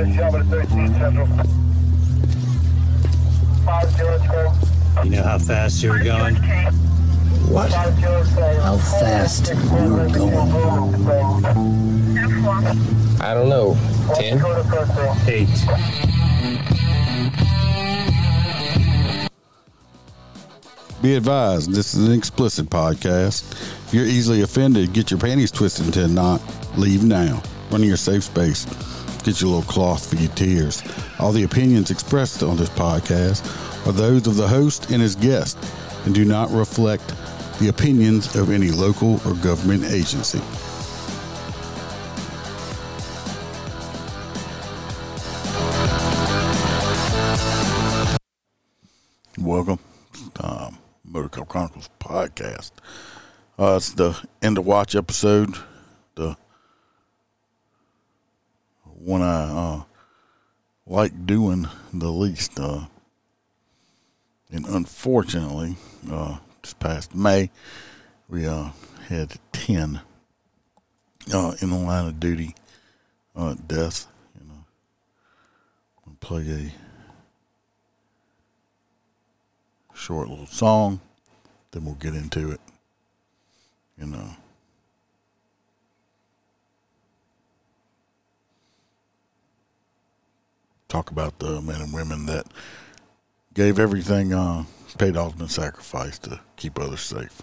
You know how fast you were going? What? How fast you were going? I don't know. Ten? Eight. Be advised, this is an explicit podcast. If you're easily offended, get your panties twisted into a knot. Leave now. Run to your safe space. Get your little cloth for your tears. All the opinions expressed on this podcast are those of the host and his guest and do not reflect the opinions of any local or government agency. Welcome, um, Motorcop Chronicles podcast. Uh, it's the end of watch episode, the one I uh, like doing the least. Uh, and unfortunately, uh, this past May, we uh, had 10 uh, in the line of duty uh, deaths. You know, we'll play a short little song, then we'll get into it. You know. Talk about the men and women that gave everything, uh, paid ultimate sacrifice to keep others safe.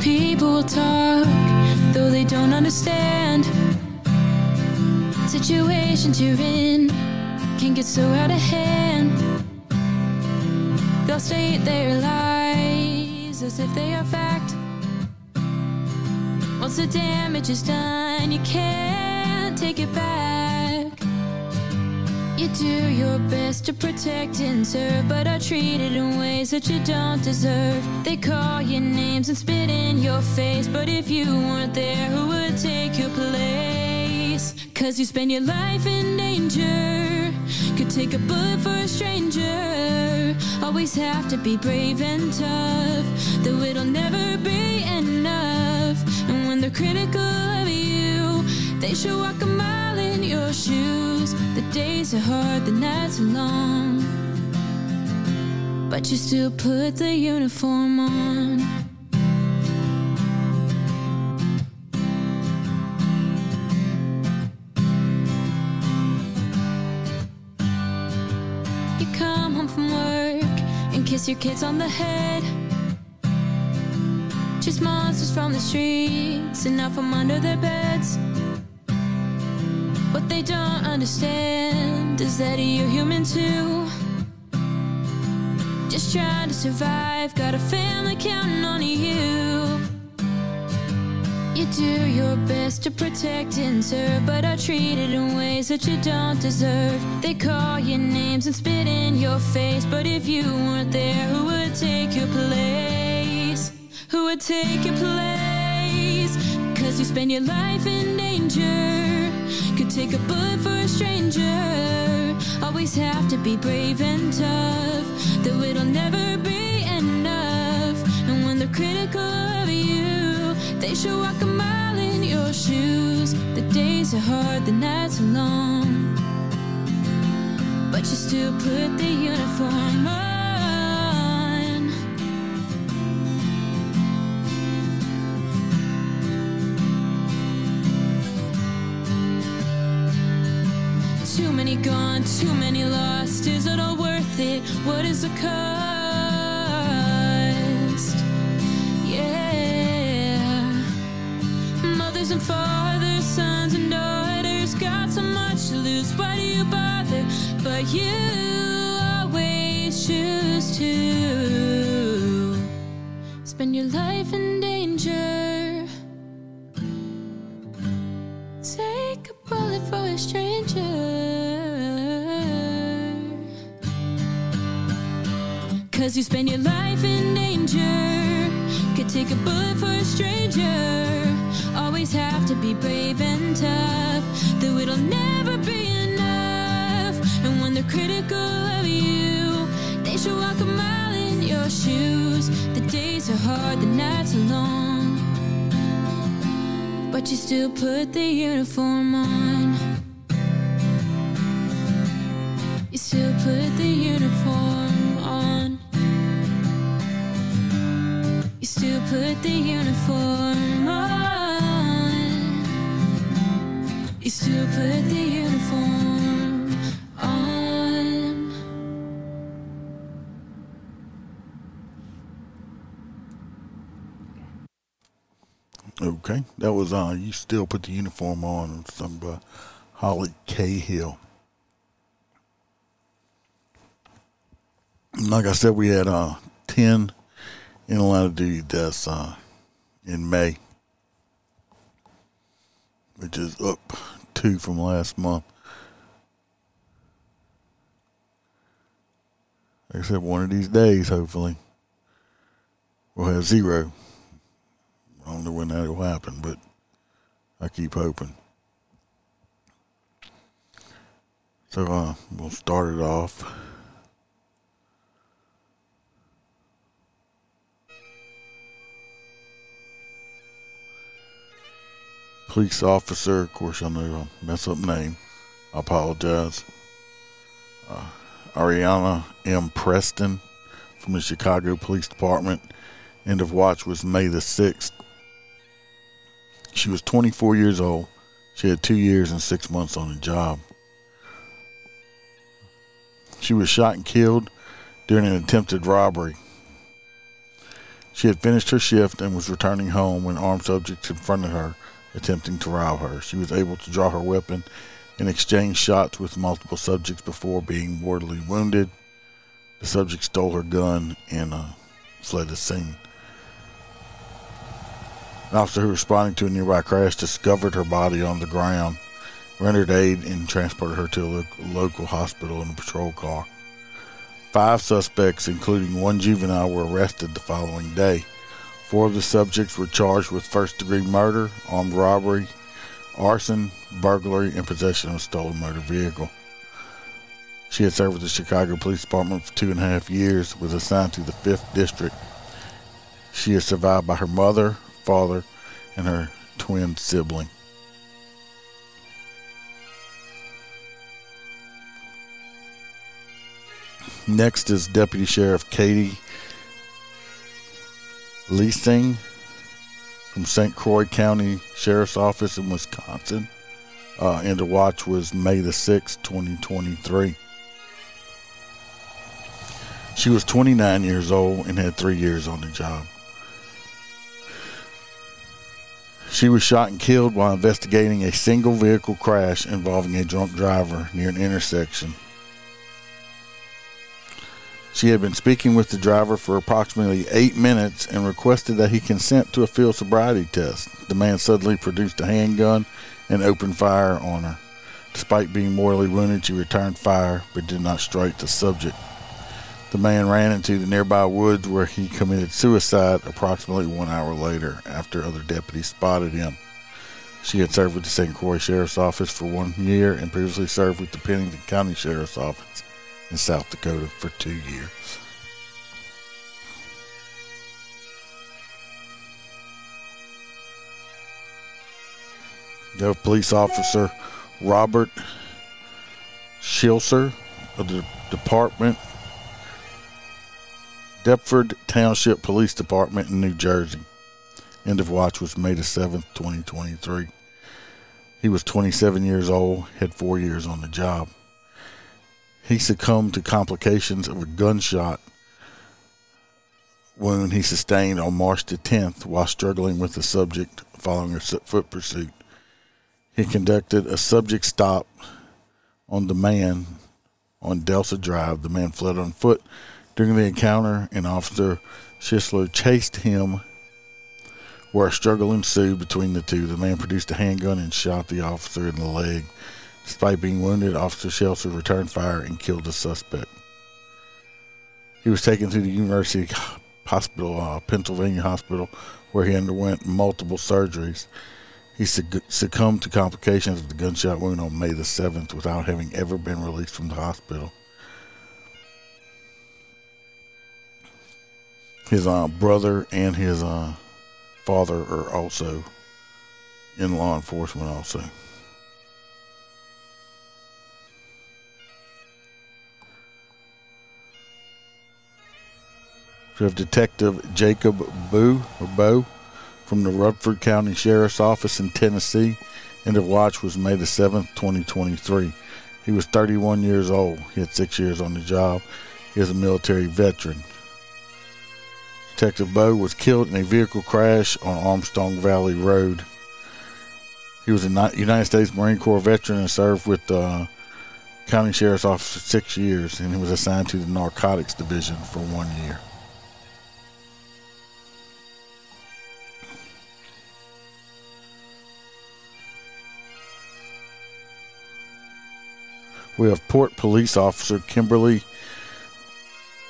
People talk, though they don't understand. Situations you're in can get so out of hand. They'll state their lies as if they are fact. Once the damage is done, you can't take it back. You do your best to protect and serve, but are treated in ways that you don't deserve. They call your names and spit in your face, but if you weren't there, who would take your place? Cause you spend your life in danger. Could take a bullet for a stranger. Always have to be brave and tough, though it'll never be enough. And when they're critical of you, they should walk a mile in your shoes. The days are hard, the nights are long. But you still put the uniform on. You come home from work and kiss your kids on the head. Just monsters from the streets and out from under their beds. What they don't understand is that you're human too. Just trying to survive, got a family counting on you. Do your best to protect and serve, but are treated in ways that you don't deserve. They call your names and spit in your face, but if you weren't there, who would take your place? Who would take your place? Cause you spend your life in danger. Could take a bullet for a stranger. Always have to be brave and tough, though it'll never be enough. And when they're critical of you, they should walk a mile in your shoes. The days are hard, the nights are long. But you still put the uniform on. Too many gone, too many lost. Is it all worth it? What is the cost? But you always choose to spend your life in danger. Take a bullet for a stranger. Cause you spend your life in danger. Could take a bullet for a stranger. Always have to be brave and tough. Though it'll never be enough. And when they're critical of you, they should walk a mile in your shoes. The days are hard, the nights are long. But you still put the uniform on. You still put the uniform on. You still put the uniform on. You still put the uniform Okay, that was uh, you still put the uniform on. Some by Holly Cahill. Like I said, we had uh, ten in line of duty deaths uh, in May, which is up two from last month. Like I said, one of these days, hopefully, we'll have zero. When that will happen, but I keep hoping. So uh, we'll start it off. Police officer, of course, I know I mess up name. I apologize. Uh, Ariana M. Preston from the Chicago Police Department. End of watch was May the 6th. She was 24 years old. She had two years and six months on the job. She was shot and killed during an attempted robbery. She had finished her shift and was returning home when armed subjects confronted her, attempting to rob her. She was able to draw her weapon and exchange shots with multiple subjects before being mortally wounded. The subject stole her gun and uh, fled the scene. An officer who responding to a nearby crash discovered her body on the ground, rendered aid, and transported her to a lo- local hospital in a patrol car. Five suspects, including one juvenile, were arrested the following day. Four of the subjects were charged with first degree murder, armed robbery, arson, burglary, and possession of a stolen motor vehicle. She had served with the Chicago Police Department for two and a half years, was assigned to the 5th District. She is survived by her mother, father, and her twin sibling. Next is Deputy Sheriff Kaitie Leising from St. Croix County Sheriff's Office in Wisconsin. Uh, and the watch was May the 6th, 2023. She was 29 years old and had three years on the job. She was shot and killed while investigating a single vehicle crash involving a drunk driver near an intersection. She had been speaking with the driver for approximately eight minutes and requested that he consent to a field sobriety test. The man suddenly produced a handgun and opened fire on her. Despite being mortally wounded, she returned fire but did not strike the subject. The man ran into the nearby woods where he committed suicide approximately one hour later after other deputies spotted him. She had served with the St. Croix Sheriff's Office for one year and previously served with the Pennington County Sheriff's Office in South Dakota for two years. The police officer Robert Shisler of the department, Deptford Township Police Department in New Jersey. End of watch was May the 7th, 2023. He was 27 years old, had four years on the job. He succumbed to complications of a gunshot wound he sustained on March the 10th while struggling with the subject following a foot pursuit. He conducted a subject stop on the man on Delta Drive. The man fled on foot during the encounter, an Officer Shisler chased him where a struggle ensued between the two. The man produced a handgun and shot the officer in the leg. Despite being wounded, Officer Shisler returned fire and killed the suspect. He was taken to the University Hospital, uh, Pennsylvania Hospital, where he underwent multiple surgeries. He succumbed to complications of the gunshot wound on May the 7th without having ever been released from the hospital. His uh, brother and his uh, father are also in law enforcement, also. We have Detective Jacob Boo or Bo from the Rutherford County Sheriff's Office in Tennessee. End of watch was May the 7th, 2023. He was 31 years old. He had six years on the job. He is a military veteran. Detective Bow was killed in a vehicle crash on Armstrong Valley Road. He was a United States Marine Corps veteran and served with the uh, County Sheriff's Office for six years, and he was assigned to the Narcotics Division for one year. We have Port Police Officer Kimberly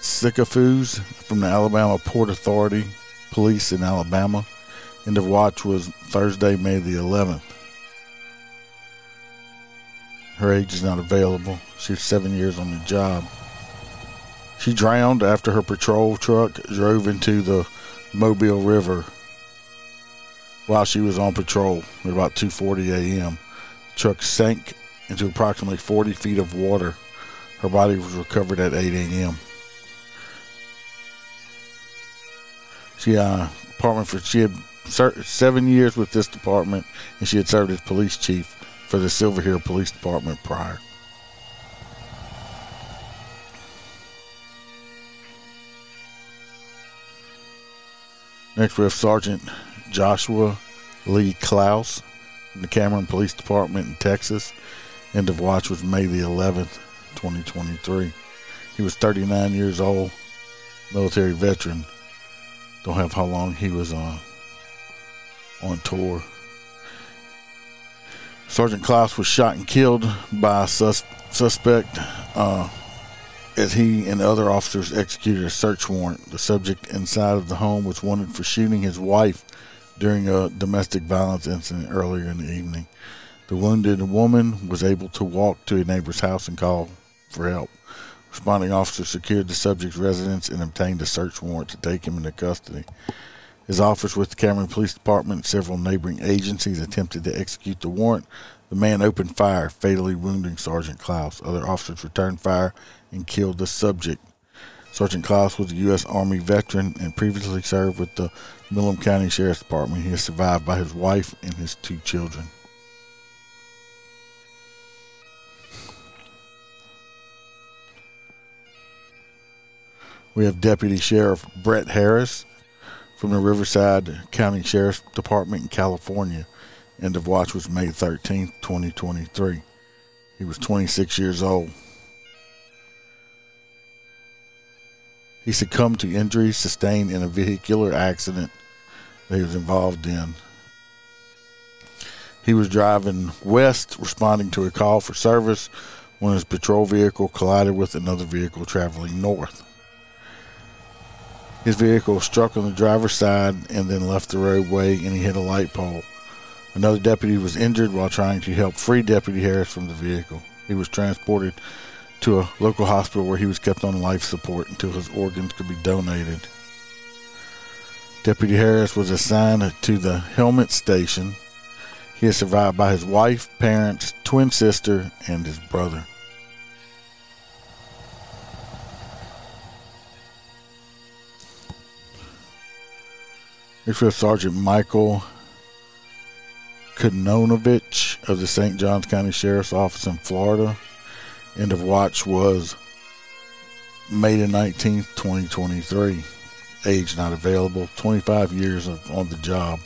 Sycophus from the Alabama Port Authority Police in Alabama. End of watch was Thursday, May the 11th. Her age is not available. She's seven years on the job. She drowned after her patrol truck drove into the Mobile River while she was on patrol at about 2:40 a.m. The truck sank into approximately 40 feet of water. Her body was recovered at 8 a.m. She uh, department for she had served seven years with this department, and she had served as police chief for the Silver Hill Police Department prior. Next, we have Sergeant Joshua Lee Klaus from the Cameron Police Department in Texas. End of watch was May the 11th, 2023. He was 39 years old, military veteran. Don't have how long he was on on tour. Sergeant Klaus was shot and killed by a sus- suspect uh, as he and other officers executed a search warrant. The subject inside of the home was wanted for shooting his wife during a domestic violence incident earlier in the evening. The wounded woman was able to walk to a neighbor's house and call for help. Responding officers secured the subject's residence and obtained a search warrant to take him into custody. His office with the Cameron Police Department and several neighboring agencies attempted to execute the warrant. The man opened fire, fatally wounding Sergeant Klaus. Other officers returned fire and killed the subject. Sergeant Klaus was a U.S. Army veteran and previously served with the Milam County Sheriff's Department. He is survived by his wife and his two children. We have Deputy Sheriff Brett Harris from the Riverside County Sheriff's Department in California. End of watch was May 13th, 2023. He was 26 years old. He succumbed to injuries sustained in a vehicular accident that he was involved in. He was driving west, responding to a call for service when his patrol vehicle collided with another vehicle traveling north. His vehicle struck on the driver's side and then left the roadway and he hit a light pole. Another deputy was injured while trying to help free Deputy Harris from the vehicle. He was transported to a local hospital where he was kept on life support until his organs could be donated. Deputy Harris was assigned to the Hemet station. He is survived by his wife, parents, twin sister, and his brother. Next Sergeant Michael Kononovich of the St. Johns County Sheriff's Office in Florida. End of watch was May the 19th, 2023. Age not available. 25 years of, on the job.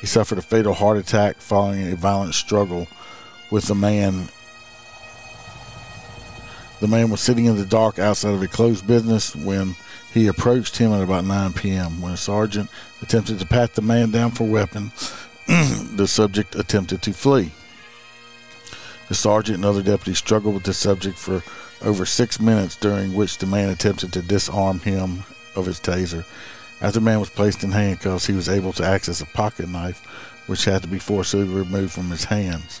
He suffered a fatal heart attack following a violent struggle with a man. The man was sitting in the dark outside of a closed business when he approached him at about 9 p.m. When a sergeant attempted to pat the man down for weapons, the subject attempted to flee. The sergeant and other deputies struggled with the subject for over six minutes, during which the man attempted to disarm him of his taser. After the man was placed in handcuffs, he was able to access a pocket knife which had to be forcibly removed from his hands.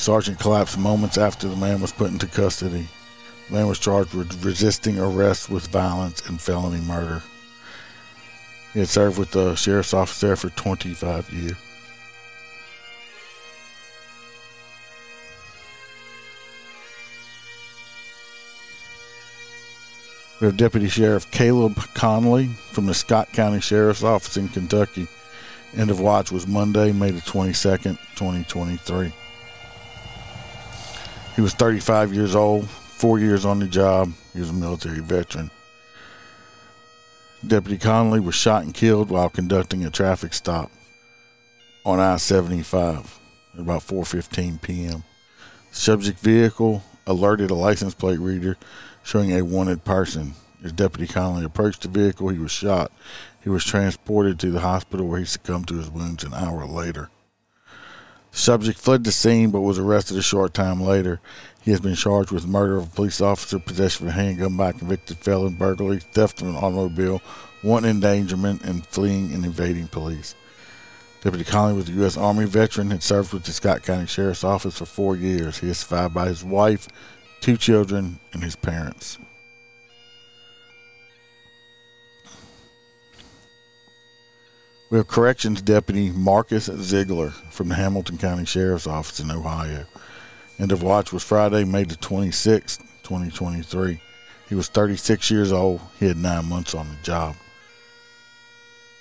Sergeant collapsed moments after the man was put into custody. The man was charged with resisting arrest with violence and felony murder. He had served with the sheriff's office there for 25 years. We have Deputy Sheriff Caleb Conley from the Scott County Sheriff's Office in Kentucky. End of watch was Monday, May the 22nd, 2023. He was 35 years old, four years on the job. He was a military veteran. Deputy Conley was shot and killed while conducting a traffic stop on I-75 at about 4:15 p.m. Subject vehicle alerted a license plate reader showing a wanted person. As Deputy Conley approached the vehicle, he was shot. He was transported to the hospital where he succumbed to his wounds an hour later. Subject fled the scene but was arrested a short time later. He has been charged with murder of a police officer, possession of a handgun by a convicted felon, burglary, theft of an automobile, wanton endangerment, and fleeing and evading police. Deputy Conley was a U.S. Army veteran and served with the Scott County Sheriff's Office for four years. He is survived by his wife, two children, and his parents. We have Corrections Deputy Marcus Ziegler from the Hamilton County Sheriff's Office in Ohio. End of watch was Friday, May the 26th, 2023. He was 36 years old. He had nine months on the job.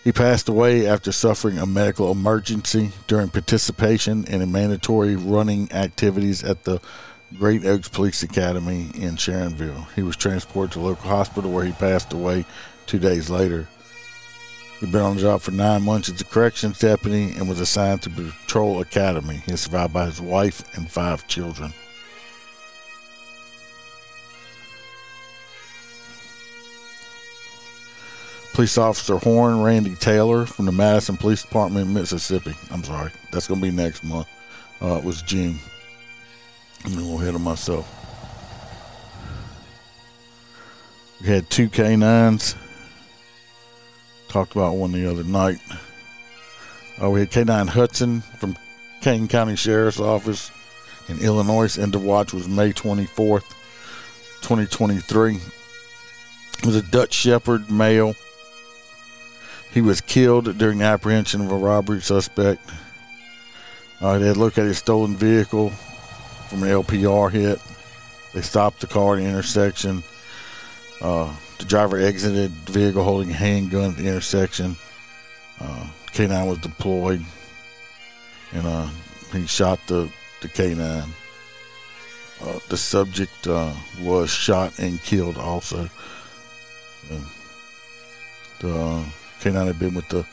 He passed away after suffering a medical emergency during participation in mandatory running activities at the Great Oaks Police Academy in Sharonville. He was transported to local hospital where he passed away two days later. He'd been on the job for nine months as a corrections deputy and was assigned to Patrol Academy. He is survived by his wife and five children. Police Officer Horn Randy Taylor from the Madison Police Department in Mississippi. I'm sorry, that's going to be next month. Uh, it was June. I'm a little ahead of myself. We had two canines. Talked about one the other night. Uh, we had K9 Hudson from Kane County Sheriff's Office in Illinois. End of watch was May 24th, 2023. It was a Dutch Shepherd male. He was killed during the apprehension of a robbery suspect. Uh, they had his stolen vehicle from an LPR hit. They stopped the car at the intersection. Uh, the driver exited the vehicle holding a handgun at the intersection. Uh, K9 was deployed, and uh, he shot the, the K9. Uh, the subject uh, was shot and killed also. the uh, K9 had been with the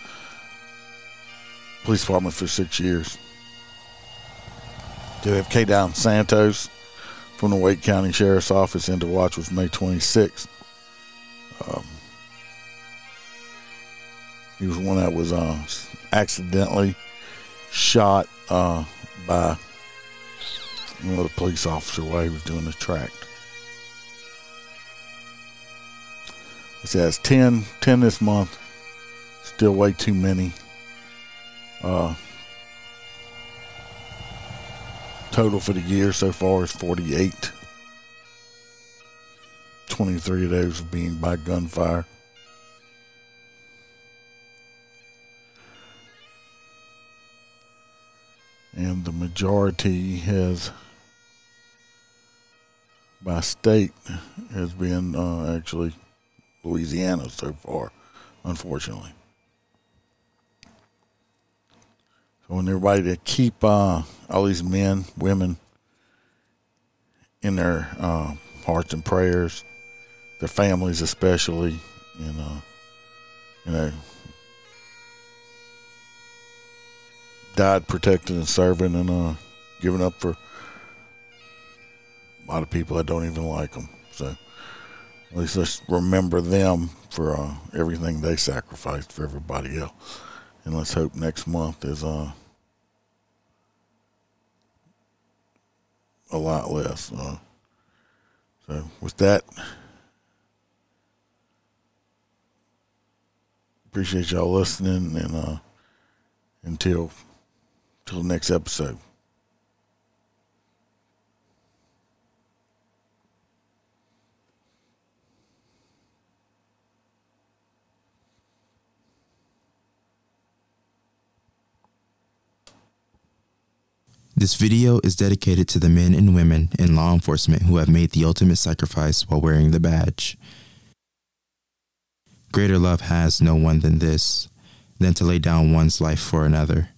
police department for six years. They have K9 Santos from the Wake County Sheriff's Office into watch was May 26th. Um, he was one that was uh, accidentally shot uh, by another police officer while he was doing the track. It says 10, 10 this month. Still way too many. Uh, total for the year so far is 48. 23 days of being by gunfire. And the majority has, by state, has been uh, actually Louisiana so far, unfortunately. So I want everybody to keep uh, all these men, women in their uh, hearts and prayers, their families especially, and uh, you know, died protecting and serving and uh, giving up for a lot of people that don't even like them. So at least let's remember them for uh, everything they sacrificed for everybody else. And let's hope next month is uh, a lot less. Uh, so with that, appreciate y'all listening and uh, until till next episode. This video is dedicated to the men and women in law enforcement who have made the ultimate sacrifice while wearing the badge. Greater love has no one than this, than to lay down one's life for another.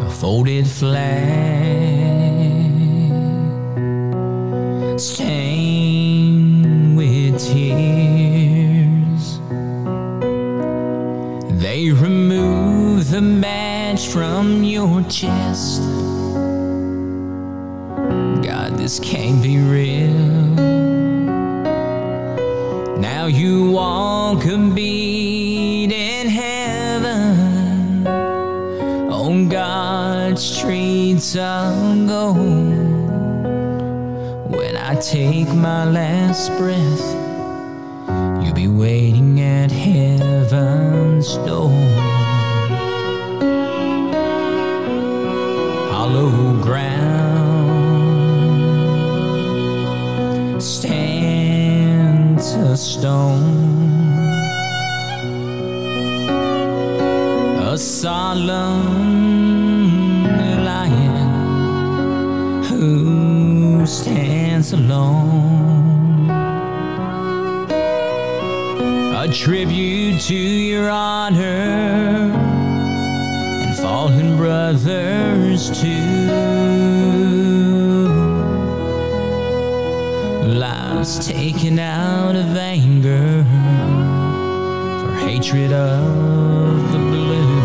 a folded flag chest. God, this can't be real. Now you walk a beat in heaven on God's streets of gold. When I take my last breath, you'll be waiting at heaven's door. Stone. a solemn lion who stands alone. A tribute to your honor and fallen brothers too. Lives taken out of anger for hatred of the blue.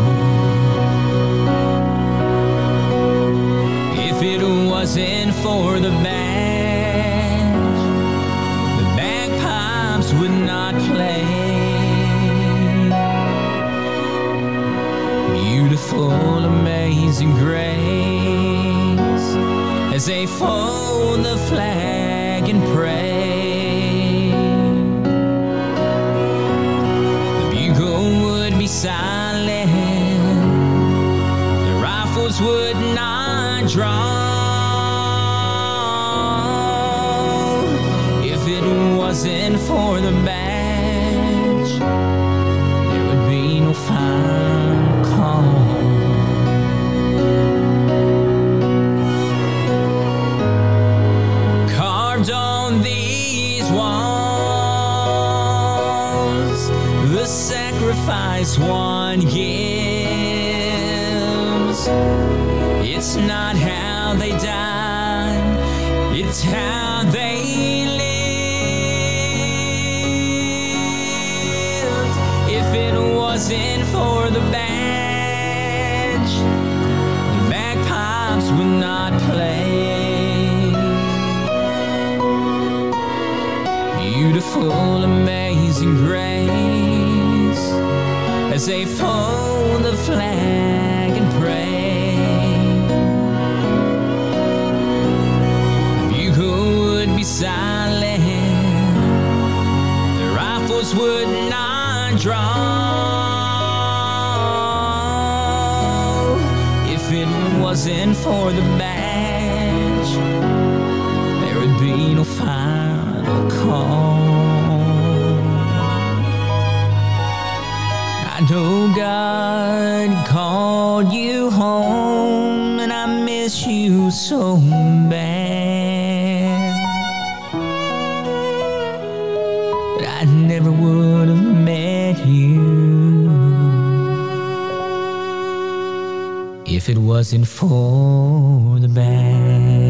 If it wasn't for the badge, the bagpipes would not play. Beautiful, amazing grace, as they fold the flag I know God called you home, and I miss you so bad. But I never would have met you if it wasn't for the bad.